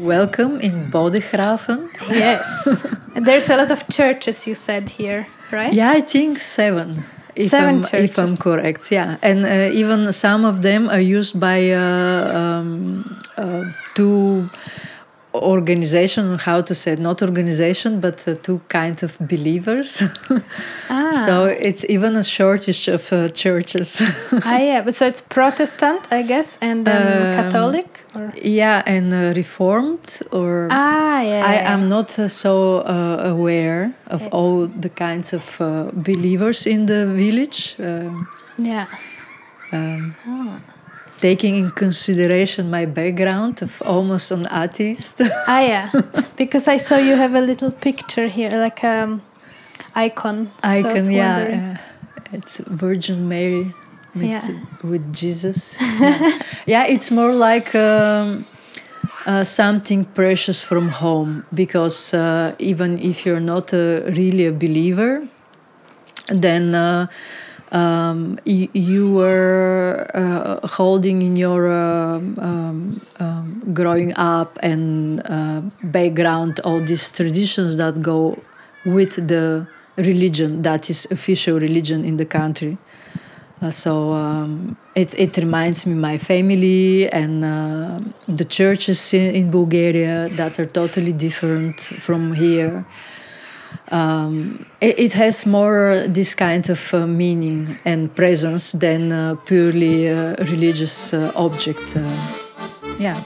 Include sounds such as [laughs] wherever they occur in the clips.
Welcome in Bodegraven. Yes. [laughs] There's a lot of churches you said here, right? Yeah, I think seven. If Seven I'm, If I'm correct, yeah. And uh, even some of them are used by uh, um, uh, two organization, how to say it, not organization, but uh, two kind of believers. [laughs] Ah. so it's even a shortage of uh, churches. [laughs] ah, yeah. But so it's Protestant, I guess, and then Um, Catholic? Or? yeah, and uh, reformed or Ah, yeah. I yeah. am not uh, so uh, aware of all the kinds of uh, believers in the village. Um, Yeah. um, Taking in consideration my background of almost an atheist. Ah, yeah. [laughs] because I saw you have a little picture here, like um icon. So I I was can, yeah, uh, it's Virgin Mary with, Yeah. with Jesus. yeah. Yeah, it's more like um, uh, something precious from home because uh, even if you're not a, really a believer, then uh, um, you, were uh, holding in your um, um, um, growing up and uh, background all these traditions that go with the religion that is official religion in the country. Uh, so um, it, it reminds me my family and uh, the churches in, in Bulgaria that are totally different from here. Um, it, it has more this kind of uh, meaning and presence than uh, purely uh, religious uh, object. Uh, yeah.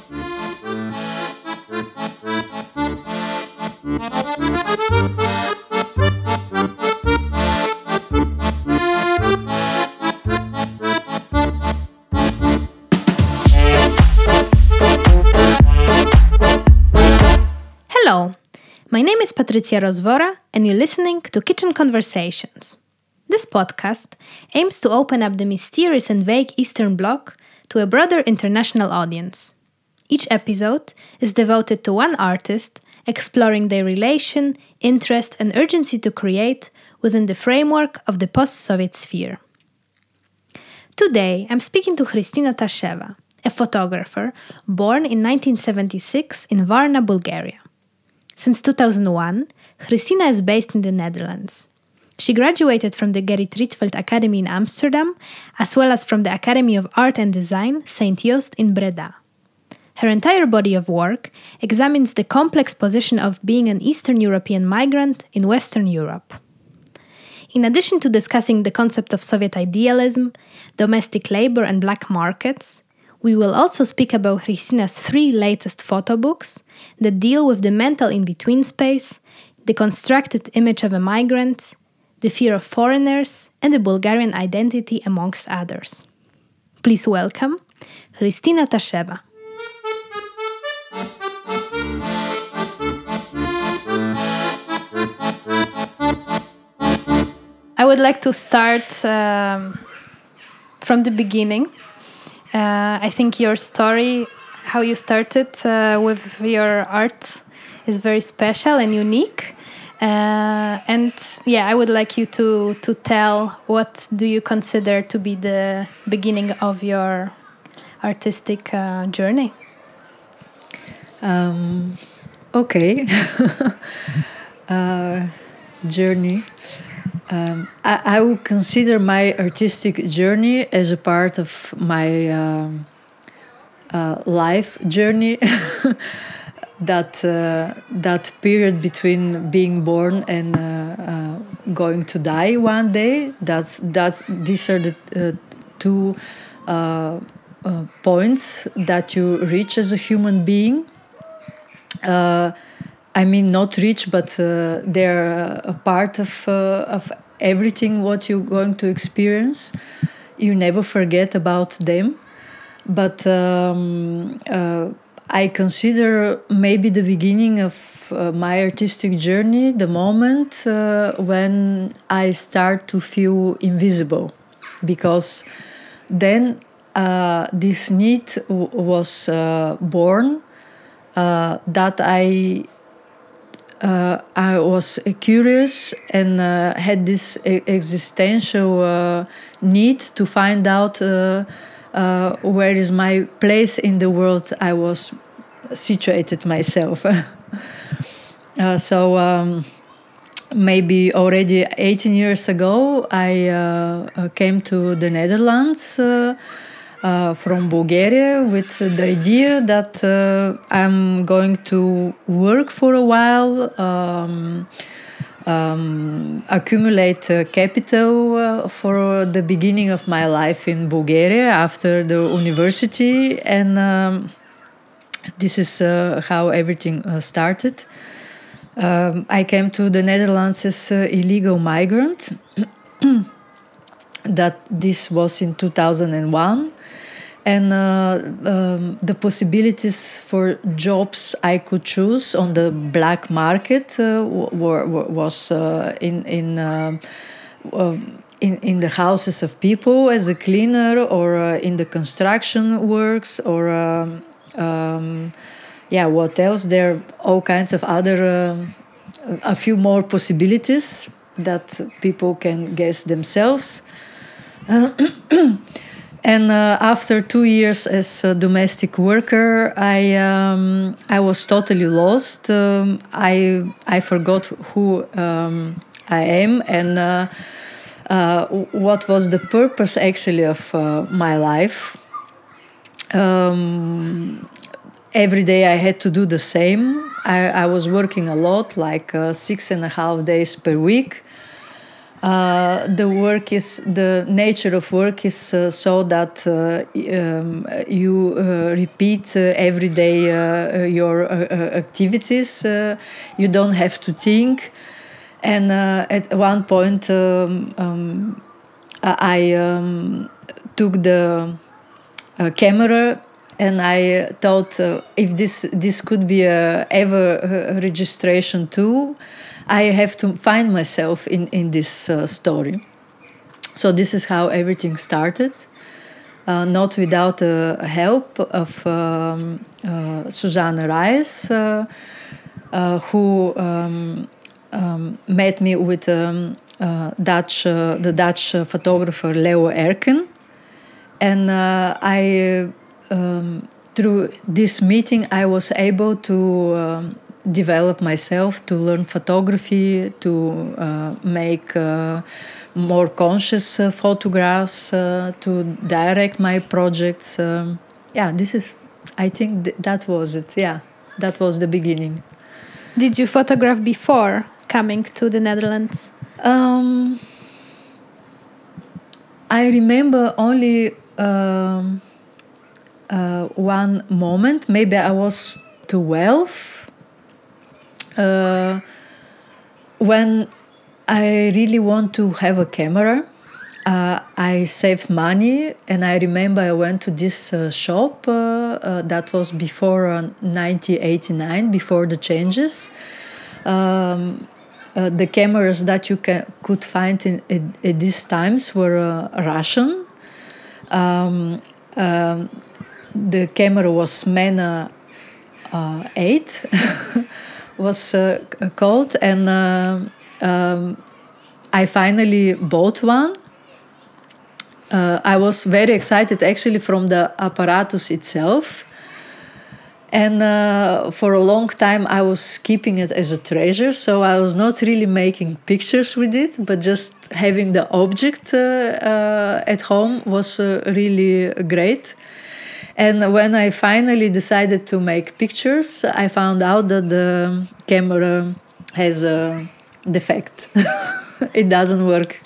My name is Patricia Rozvora, and you're listening to Kitchen Conversations. This podcast aims to open up the mysterious and vague Eastern Bloc to a broader international audience. Each episode is devoted to one artist exploring their relation, interest, and urgency to create within the framework of the post Soviet sphere. Today, I'm speaking to Kristina Tasheva, a photographer born in 1976 in Varna, Bulgaria. Since 2001, Christina is based in the Netherlands. She graduated from the Gerrit Rietveld Academy in Amsterdam, as well as from the Academy of Art and Design St. Joost in Breda. Her entire body of work examines the complex position of being an Eastern European migrant in Western Europe. In addition to discussing the concept of Soviet idealism, domestic labor, and black markets, we will also speak about Christina's three latest photo books that deal with the mental in between space, the constructed image of a migrant, the fear of foreigners, and the Bulgarian identity, amongst others. Please welcome Christina Tasheva. I would like to start um, from the beginning. Uh, I think your story, how you started uh, with your art, is very special and unique. Uh, and yeah, I would like you to to tell what do you consider to be the beginning of your artistic journey. Um, okay. [laughs] uh, journey. Um, I, I would consider my artistic journey as a part of my um, uh, life journey. [laughs] that uh, that period between being born and uh, uh, going to die one day. That's that's these are the uh, two uh, points that you reach as a human being. I mean, not rich, but uh, they're a part of uh, of everything what you're going to experience. You never forget about them, but um, uh, I consider maybe the beginning of uh, my artistic journey the moment uh, when I start to feel invisible, because then uh, this need was born that I uh, I was uh, curious and uh, had this existential uh, need to find out uh, uh, where is my place in the world I was situated myself. [laughs] so um, maybe already 18 years ago, I came to the Netherlands. Uh, from Bulgaria with the idea that uh, I'm going to work for a while, um, um, accumulate uh, capital uh, for the beginning of my life in Bulgaria after the university, and um, this is how everything started. Um, I came to the Netherlands as an illegal migrant. [clears throat] that this was in 2001 and uh, um, the possibilities for jobs I could choose on the black market uh, were, were, was uh, in in, uh, um, in in the houses of people as a cleaner or uh, in the construction works or um, um, yeah what else? There are all kinds of other um, a few more possibilities that people can guess themselves [clears throat] And uh, after two years as a domestic worker, I um, I was totally lost. Um, I I forgot who um, I am and uh, uh, what was the purpose actually of uh, my life. Um, every day I had to do the same. I, I was working a lot, like uh, six and a half days per week. Uh, the work is the nature of work is uh, so that uh, um, you uh, repeat uh, every day your activities. you don't have to think. And at one point, um, um, I um, took the camera and I thought if this this could be a ever registration tool I have to find myself in, in this uh, story. So this is how everything started. Uh, not without the help of um, uh, Suzanne Raes, uh, uh, who um, um, met me with um, uh, Dutch, the Dutch photographer Leo Erken. And I, um, through this meeting, I was able to um, develop myself to learn photography to uh, make uh, more conscious uh, photographs uh, to direct my projects um, yeah this is i think th- that was it yeah that was the beginning. Did you photograph before coming to the netherlands? Um, i remember only um, uh, one moment maybe i was 12 uh, when I really want to have a camera, uh, I saved money, and I remember I went to this uh, shop uh, uh that was before 1989, uh, before the changes. Um, the cameras that you can, could find in, at, at these times were Russian. Um, um, the camera was Smena 8. [laughs] was uh, called, and uh, um, I finally bought one. Uh, I was very excited actually from the apparatus itself. And uh, for a long time, I was keeping it as a treasure. So I was not really making pictures with it, but just having the object uh, uh, at home was really great. And when I finally decided to make pictures, I found out that the camera has a defect. [laughs] it doesn't work.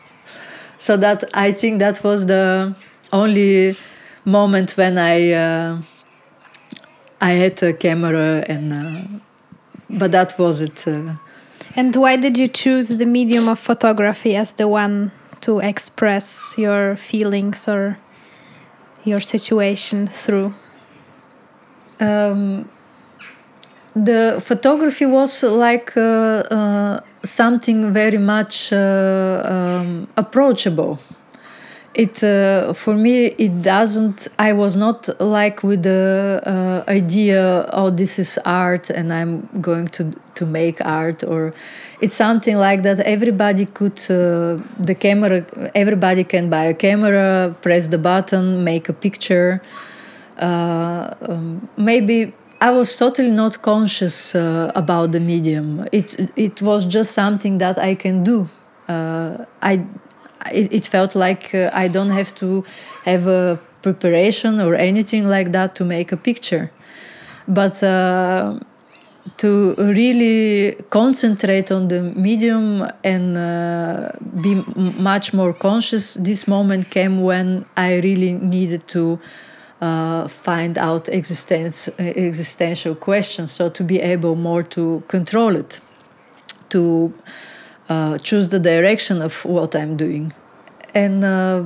So that I think that was the only moment when I uh, I had a camera and uh, but that was it. Uh. and why did you choose the medium of photography as the one to express your feelings or your situation through? Um, the photography was like uh, uh, something very much uh, um, approachable it uh, for me it doesn't i was not like with the uh, idea oh this is art and i'm going to to make art or it's something like that everybody could uh, the camera everybody can buy a camera press the button make a picture uh, um, maybe I was totally not conscious uh, about the medium. It it was just something that I can do. Uh, I it, it, felt like uh, I don't have to have a preparation or anything like that to make a picture, but uh, to really concentrate on the medium and uh, be much more conscious. This moment came when I really needed to uh, find out existence, existential questions. So to be able more to control it, to uh, choose the direction of what I'm doing, and uh,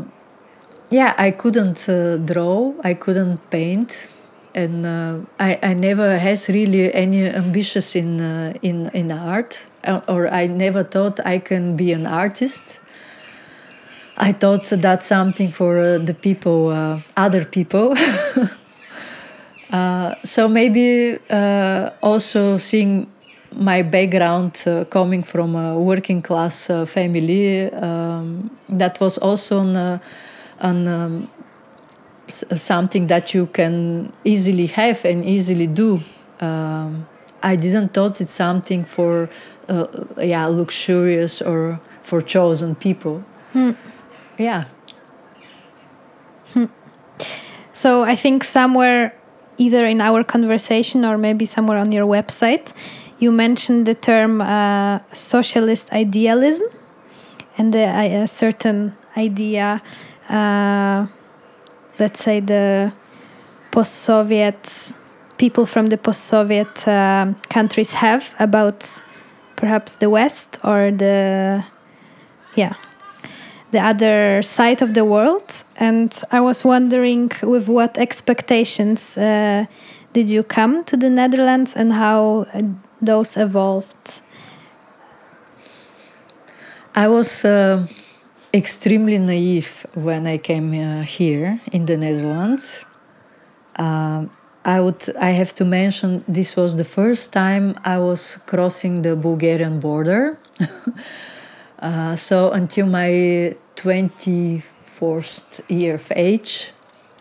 yeah, I couldn't uh, draw, I couldn't paint, and uh, I, I never had really any ambitions in uh, in in art, or I never thought I can be an artist I thought that's something for uh, the people, uh, other people. [laughs] uh, so maybe uh, also seeing my background uh, coming from a working class uh, family, um, that was also an, an um, something that you can easily have and easily do. Um, I didn't thought it's something for yeah luxurious or for chosen people. Hmm. Yeah. Hmm. So I think somewhere, either in our conversation or maybe somewhere on your website, you mentioned the term uh, socialist idealism and the, uh, a certain idea, uh, let's say the post Soviet people from the post Soviet uh, countries have about perhaps the West or the, yeah, the other side of the world. And I was wondering with what expectations uh, did you come to the Netherlands and how those evolved? I was uh, extremely naive when I came uh, here in the Netherlands. Uh, I would I have to mention this was the first time I was crossing the Bulgarian border. [laughs] Uh, so until my 24th year of age,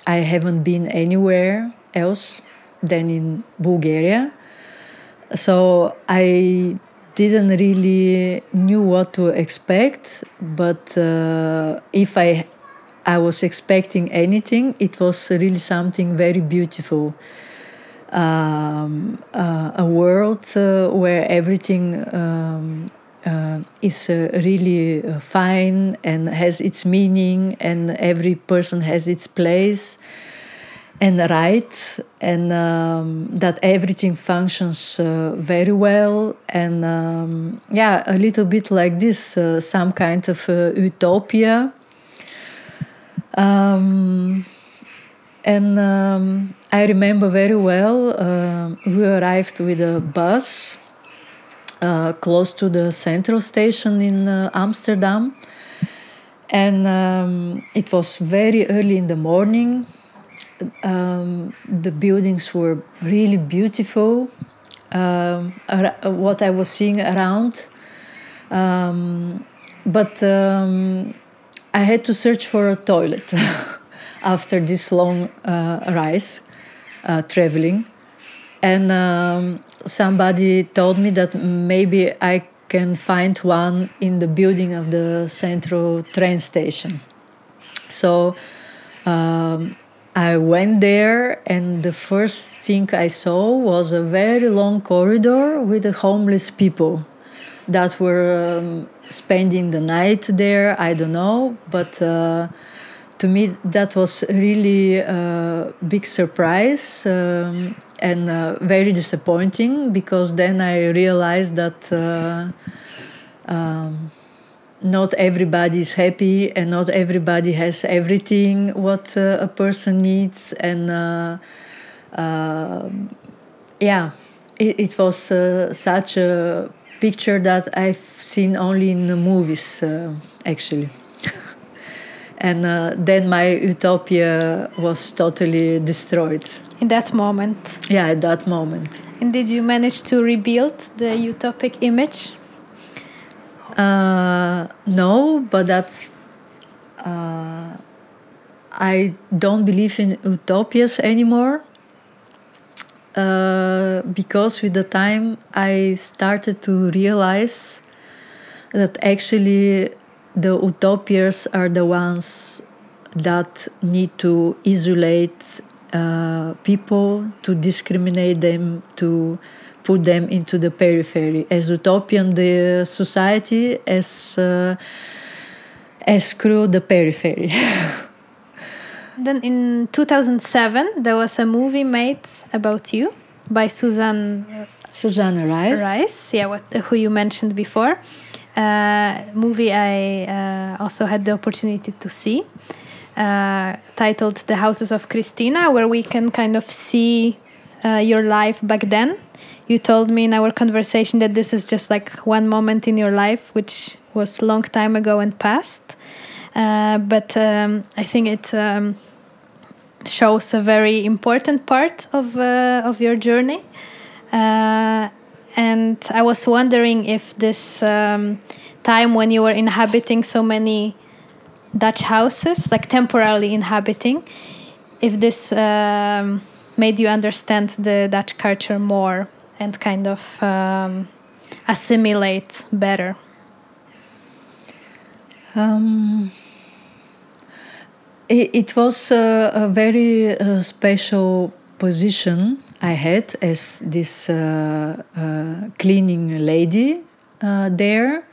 I haven't been anywhere else than in Bulgaria. So I didn't really knew what to expect, but uh, if I I was expecting anything, it was really something very beautiful. Um, uh, a world uh, where everything um, uh, is uh, really uh, fine and has its meaning, and every person has its place and right, and um, that everything functions uh, very well, and um, yeah, a little bit like this, uh, some kind of uh, utopia. Um, and um, I remember very well, we arrived with a bus uh, close to the central station in uh, Amsterdam. And um, it was very early in the morning. Um, the buildings were really beautiful. Um, what I was seeing around. Um, but um, I had to search for a toilet [laughs] after this long uh, rise, uh, traveling. And um, somebody told me that maybe I can find one in the building of the central train station. So um, I went there, and the first thing I saw was a very long corridor with homeless people that were um, spending the night there. I don't know, but uh, to me that was really a big surprise. Um, and uh, very disappointing because then I realized that uh, um, not everybody is happy and not everybody has everything what uh, a person needs and uh, uh, yeah it, it was uh, such a picture that I've seen only in the movies actually [laughs] and then my utopia was totally destroyed in that moment. Yeah, at that moment. And did you manage to rebuild the utopic image? Uh, no, but that's. Uh, I don't believe in utopias anymore. uh, because with the time I started to realize that actually the utopias are the ones that need to isolate uh, people, to discriminate them, to put them into the periphery. As utopian, the society, as uh, as cruel, the periphery. [laughs] then in 2007, there was a movie made about you by Susan. Susanna Rice. Rice, yeah, what, who you mentioned before. Uh, movie I uh, also had the opportunity to see, uh, titled "The Houses of Christina," where we can kind of see uh, your life back then. You told me in our conversation that this is just like one moment in your life, which was long time ago and past. Uh, but um, I think it um, shows a very important part of uh, of your journey. Uh, and I was wondering if this um, time when you were inhabiting so many Dutch houses, like temporarily inhabiting, if this um, made you understand the Dutch culture more and kind of um, assimilate better. Um, it, it, was a, very uh, special position I had as this uh, uh, cleaning lady uh, there.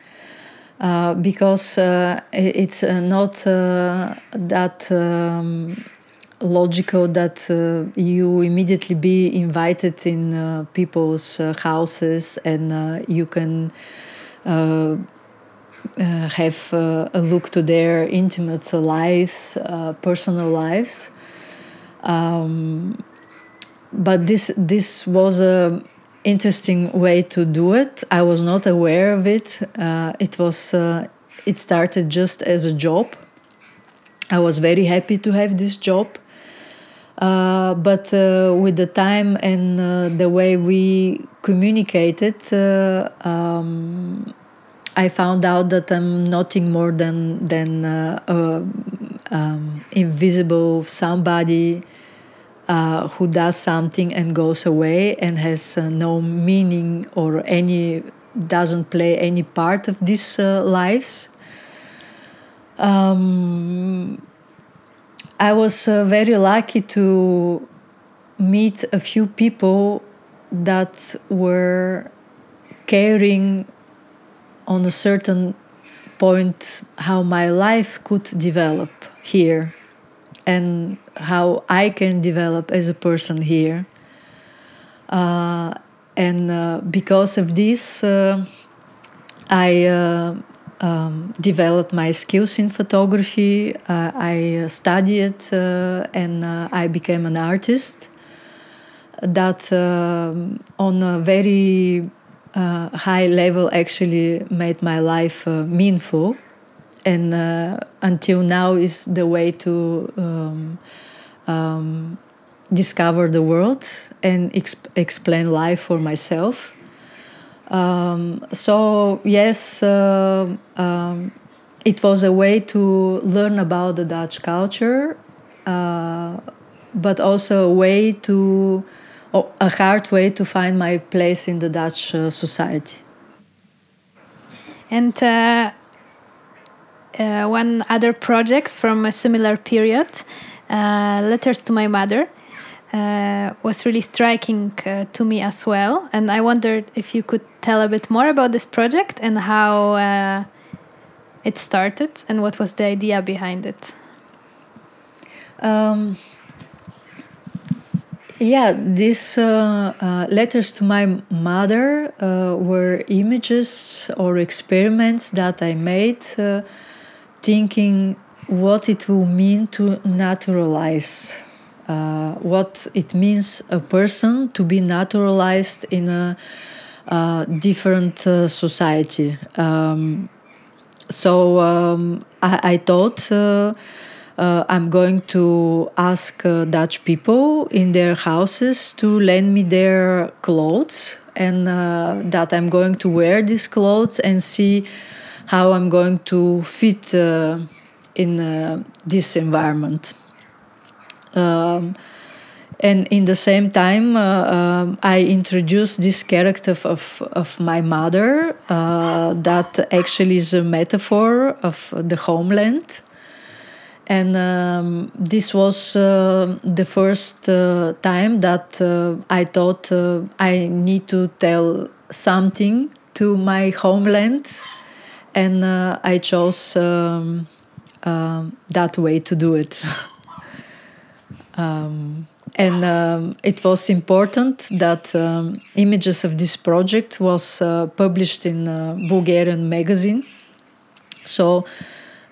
Uh, because it's not that um, logical that uh, you immediately be invited in uh, people's uh, houses and you can have a look to their intimate lives, personal lives. Um, but this this was a interesting way to do it. I was not aware of it. Uh, it was uh, it started just as a job. I was very happy to have this job. Uh, but uh, with the time and uh, the way we communicated, uh, um, I found out that I'm nothing more than than um, invisible somebody uh, who does something and goes away and has uh, no meaning or any doesn't play any part of these uh, lives. Um, I was uh, very lucky to meet a few people that were caring on a certain point how my life could develop here and how I can develop as a person here. Uh, and uh, because of this, uh, I uh, um, developed my skills in photography. Uh, I studied uh, and I became an artist. That on a very high level actually made my life meaningful and uh, until now is the way to um, um, discover the world and exp- explain life for myself. Um, so yes, uh, um, it was a way to learn about the Dutch culture, uh, but also a way to, oh, a hard way to find my place in the Dutch uh, society. And uh, uh, one other project from a similar period, uh, Letters to My Mother, uh, was really striking uh, to me as well. And I wondered if you could tell a bit more about this project and how uh, it started and what was the idea behind it. Um, yeah, these uh, uh, letters to my mother were images or experiments that I made thinking what it will mean to naturalize, uh, what it means a person to be naturalized in a uh, different uh, society. Um, so um, I, I, thought uh, uh, I'm going to ask uh, Dutch people in their houses to lend me their clothes and that I'm going to wear these clothes and see how I'm going to fit in this environment. Um, and in the same time, uh, um, I introduced this character of, of my mother uh, that actually is a metaphor of the homeland. And um, this was uh, the first uh, time that uh, I thought uh, I need to tell something to my homeland. And I chose um, that way to do it. [laughs] um, and um, it was important that um, images of this project was uh, published in a Bulgarian magazine. So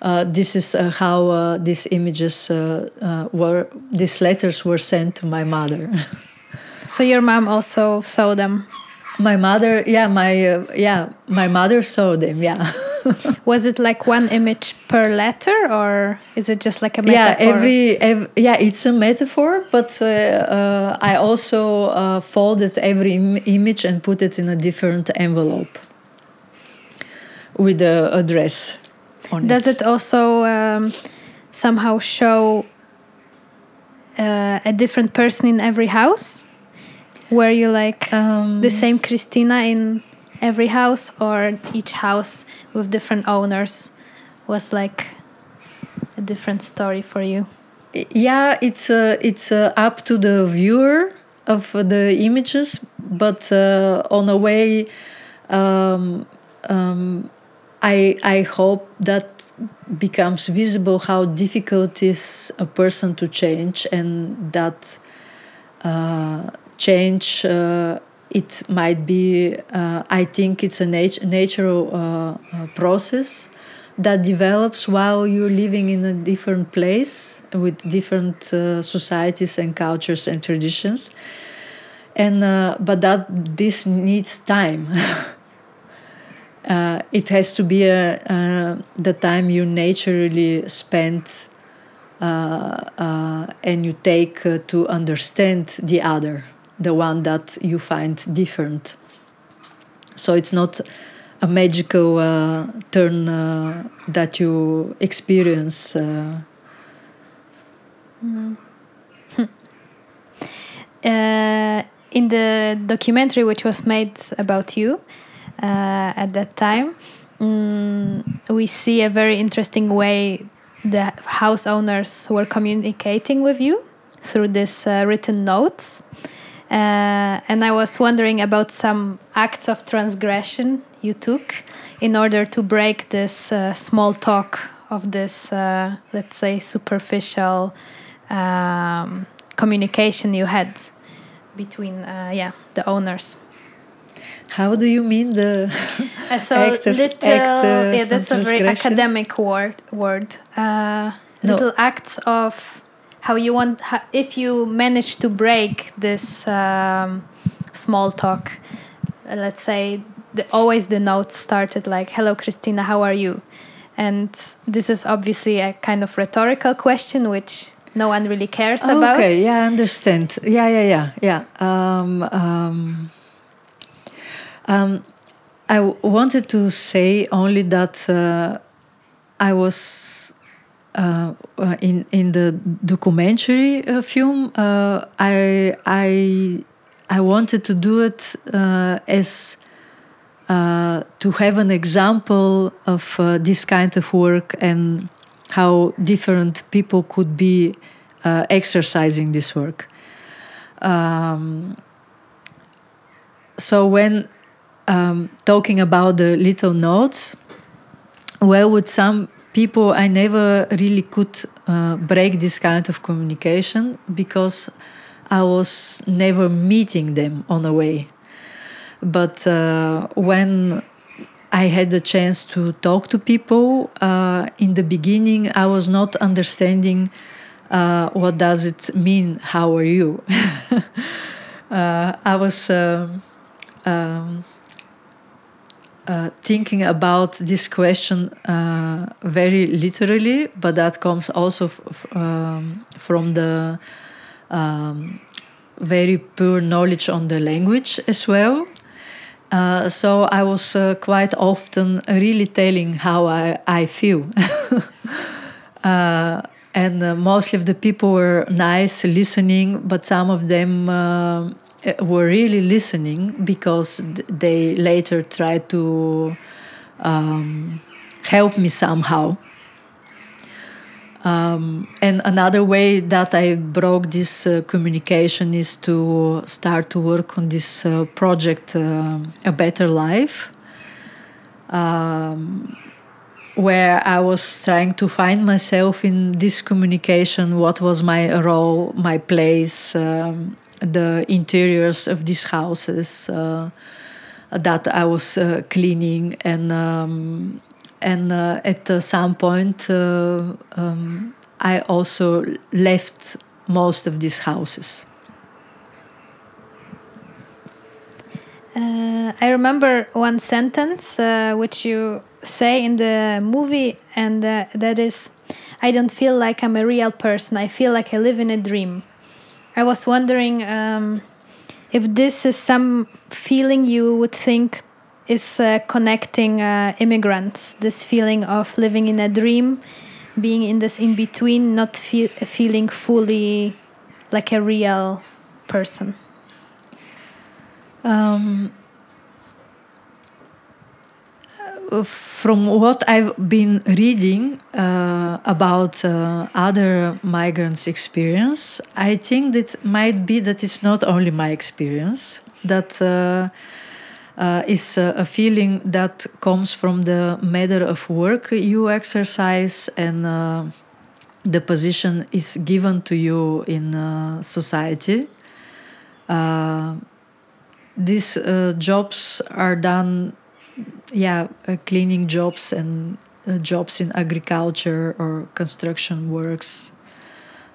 uh, this is uh, how uh, these images uh, uh, were. These letters were sent to my mother. [laughs] so your mom also saw them. My mother, yeah, my yeah, my mother saw them. Yeah. [laughs] [laughs] was it like one image per letter or is it just like a metaphor? yeah every, yeah it's a metaphor but uh, uh, i also uh, folded every Im image and put it in a different envelope with the address on does it, it also um, somehow show uh, a different person in every house? Were you like um, the same christina in every house or each house with different owners was like a different story for you? Yeah it's uh, it's uh, up to the viewer of the images but uh, on a way um, um, I, I hope that becomes visible how difficult is a person to change and that uh, change uh, it might be, uh, I think it's a nat- natural uh, uh, process that develops while you're living in a different place with different uh, societies and cultures and traditions. And uh, but that this needs time. [laughs] Uh, it has to be a, the time you naturally spend and you take to understand the other the one that you find different. So it's not a magical uh, turn uh, that you experience. Uh. Mm. [laughs] in the documentary which was made about you uh, at that time, um, we see a very interesting way the house owners were communicating with you through these uh, written notes. Uh, and I was wondering about some acts of transgression you took in order to break this uh, small talk of this, uh, let's say, superficial um, communication you had between, uh, yeah, the owners. How do you mean the [laughs] uh, so [laughs] act of, little? Act, yeah, that's a very academic word. Word. No. Little acts of how you want how, if you manage to break this um, small talk uh, let's say the, always the notes started like hello christina how are you? And this is obviously a kind of rhetorical question which no one really cares oh, about. okay yeah i understand. Yeah yeah yeah yeah. Um, um, um, I wanted to say only that uh, I was uh, in in the documentary uh, film, uh, I I I wanted to do it as to have an example of this kind of work and how different people could be exercising this work. Um, so when um, talking about the little notes, well, with some people I never really could uh, break this kind of communication because I was never meeting them on a way. But uh, when I had the chance to talk to people uh, in the beginning, I was not understanding uh, what does it mean. How are you? [laughs] Uh, I was. Um, um uh, thinking about this question uh, very literally, but that comes also um, from the um, very poor knowledge on the language as well. Uh, so I was uh, quite often really telling how I, I feel. [laughs] Uh, and mostly of the people were nice listening but some of them were really listening because they later tried to um, help me somehow um, and another way that I broke this uh, communication is to start to work on this uh, project, uh, A Better Life. Um, where I was trying to find myself in this communication, what was my role, my place, um, the interiors of these houses uh, that I was uh, cleaning, and um, and uh, at some point um, I also left most of these houses. Uh, I remember one sentence uh, which you say in the movie, and uh, that is, I don't feel like I'm a real person. I feel like I live in a dream. I was wondering um, if this is some feeling you would think is uh, connecting uh, immigrants, this feeling of living in a dream, being in this in between, not feel, feeling fully like a real person. Um, from what I've been reading uh, about uh, other migrants' experience, I think that might be that it's not only my experience. That uh, uh is a feeling that comes from the matter of work you exercise and uh, the position is given to you in uh, society these uh, jobs are done, yeah, uh, cleaning jobs and uh, jobs in agriculture or construction works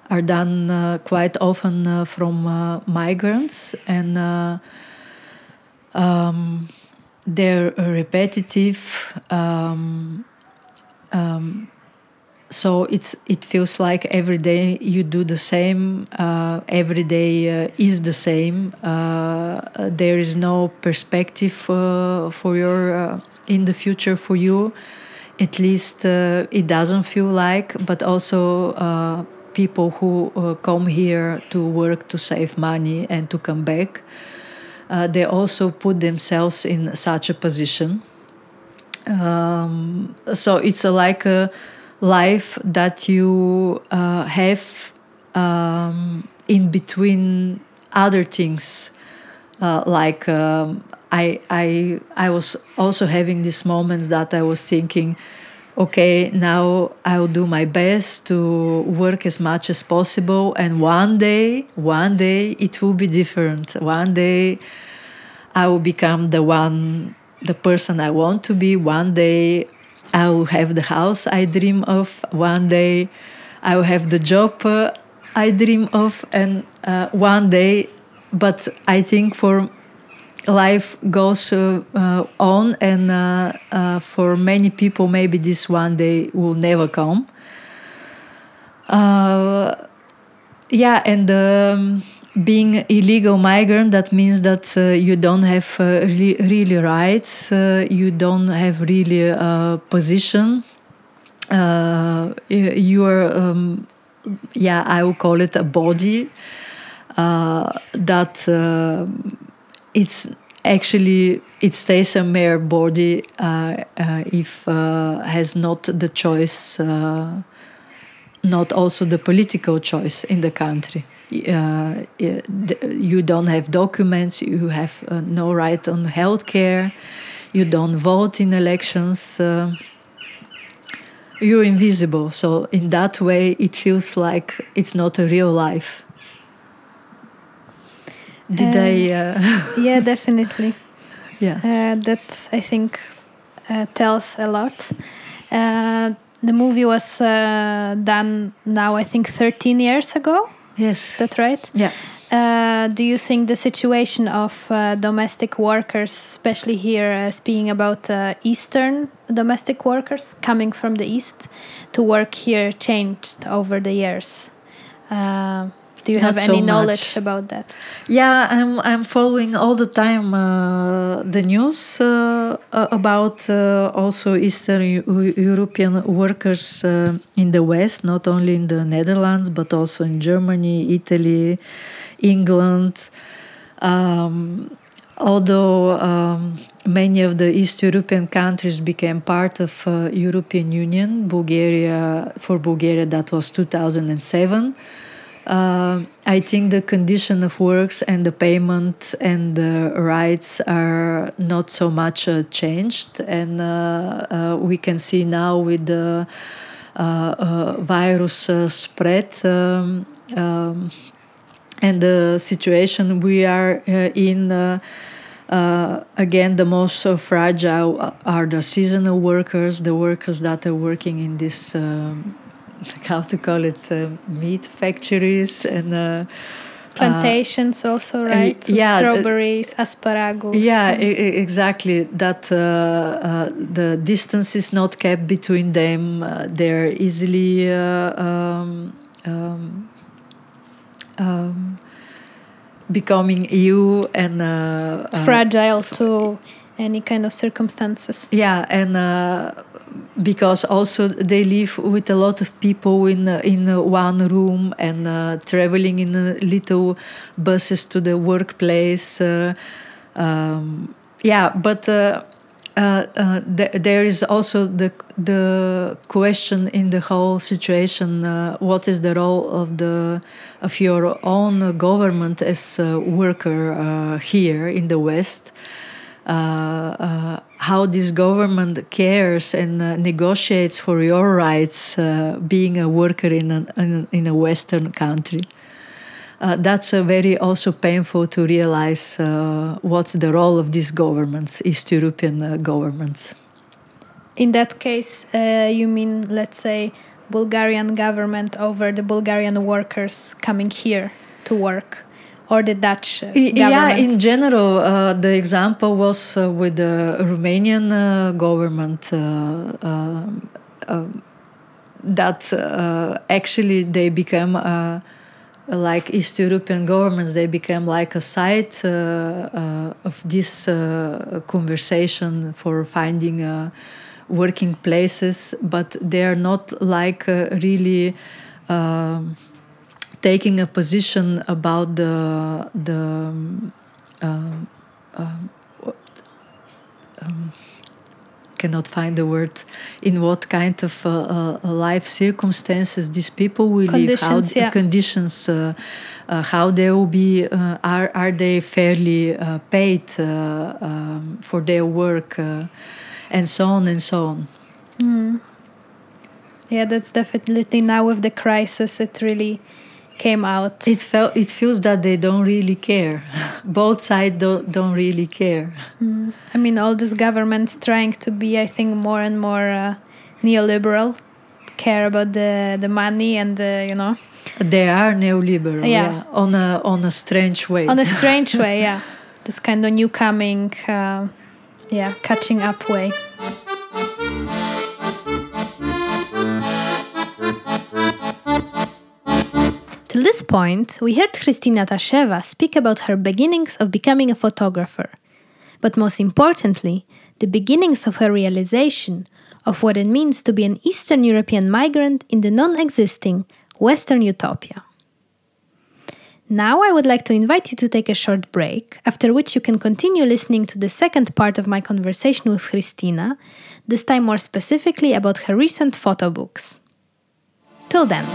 are done uh, quite often uh, from uh, migrants and um, they're repetitive. Um, um, so it's it feels like every day you do the same uh, every day uh, is the same. Uh, there is no perspective uh, for your uh, in the future for you. At least uh, it doesn't feel like but also people who come here to work to save money and to come back they also put themselves in such a position. Um, so it's like a life that you uh, have um, in between other things. Uh, like um, I, I, I was also having these moments that I was thinking, okay, now I'll do my best to work as much as possible, and one day, one day it will be different. One day I will become the one, the person I want to be. One day I will have the house I dream of one day. I will have the job uh, I dream of, and uh, one day. But I think for life goes uh, uh on, and uh, uh, for many people, maybe this one day will never come. yeah, and. Um, being illegal migrant that means that uh, you don't have uh, re really rights uh, you don't have really a position. Uh, you are um, yeah i will call it a body uh, that uh, it's actually it stays a mere body if has not the choice not also the political choice in the country. Uh, you don't have documents, you have uh, no right on health care, you don't vote in elections. Uh, you're invisible. So, in that way, it feels like it's not a real life. Did I? Uh, yeah, [laughs] definitely. yeah. Uh, that, I think, uh, tells a lot the movie was uh, done now, I think, 13 years ago. Yes. Is that right? Yeah. Uh, do you think the situation of uh, domestic workers, especially here, uh, speaking about uh, Eastern domestic workers coming from the East to work here, changed over the years? Uh, do you Not have any so knowledge about that? Yeah, I'm I'm following all the time uh, the news uh, about uh, also Eastern U- European workers uh, in the West, not only in the Netherlands, but also in Germany, Italy, England. Um, although um, many of the East European countries became part of uh, European Union, Bulgaria for Bulgaria that was 2007. Uh, I think the condition of works and the payment and the rights are not so much uh, changed, and uh, uh we can see now with the uh, virus spread um, um, and the situation we are in. again, the most fragile are the seasonal workers, the workers that are working in this [laughs] how to call it uh, meat factories and uh, plantations also right? yeah strawberries asparagus. Yeah exactly. That uh, uh, the distance is not kept between them. Uh, they're easily uh, um, um, um, becoming ill and fragile to any kind of circumstances. Yeah and because also they live with a lot of people in uh, in uh, one room and uh, traveling in uh, little buses to the workplace. Uh, um, yeah, but uh, th- there is also the the question in the whole situation: what is the role of the of your own government as a worker here in the West? Uh, uh, how this government cares and uh, negotiates for your rights being a worker in, an, in a Western country. Uh, that's very also painful to realize uh, what's the role of these governments, East European governments. In that case, you mean, let's say, Bulgarian government over the Bulgarian workers coming here to work? Or the Dutch government? Yeah, in general, uh, the example was uh, with the Romanian uh, government uh, uh, um, that uh, actually they became like East European governments, they became like a site of this conversation for finding working places, but they are not like really. Um, taking a position about the the um, um, um, um cannot find the word in what kind of uh, uh, life circumstances these people will conditions, live how yeah. conditions uh, uh, how they will be uh, are are they fairly uh, paid um, for their work and so on and so on mm. yeah that's definitely now with the crisis it really came out. It felt it feels that they don't really care. [laughs] Both sides don't, don't really care. Mm. i mean all these governments trying to be i think more and more uh, neoliberal care about the the money and the you know. They are neoliberal yeah. yeah, on a on a strange way. On a [laughs] strange way yeah. This kind of new coming uh, yeah catching up way Till this point, we heard Christina Tasheva speak about her beginnings of becoming a photographer, but most importantly, the beginnings of her realization of what it means to be an Eastern European migrant in the non existing Western utopia. Now, I would like to invite you to take a short break, after which you can continue listening to the second part of my conversation with Christina, this time more specifically about her recent photo books. Till then.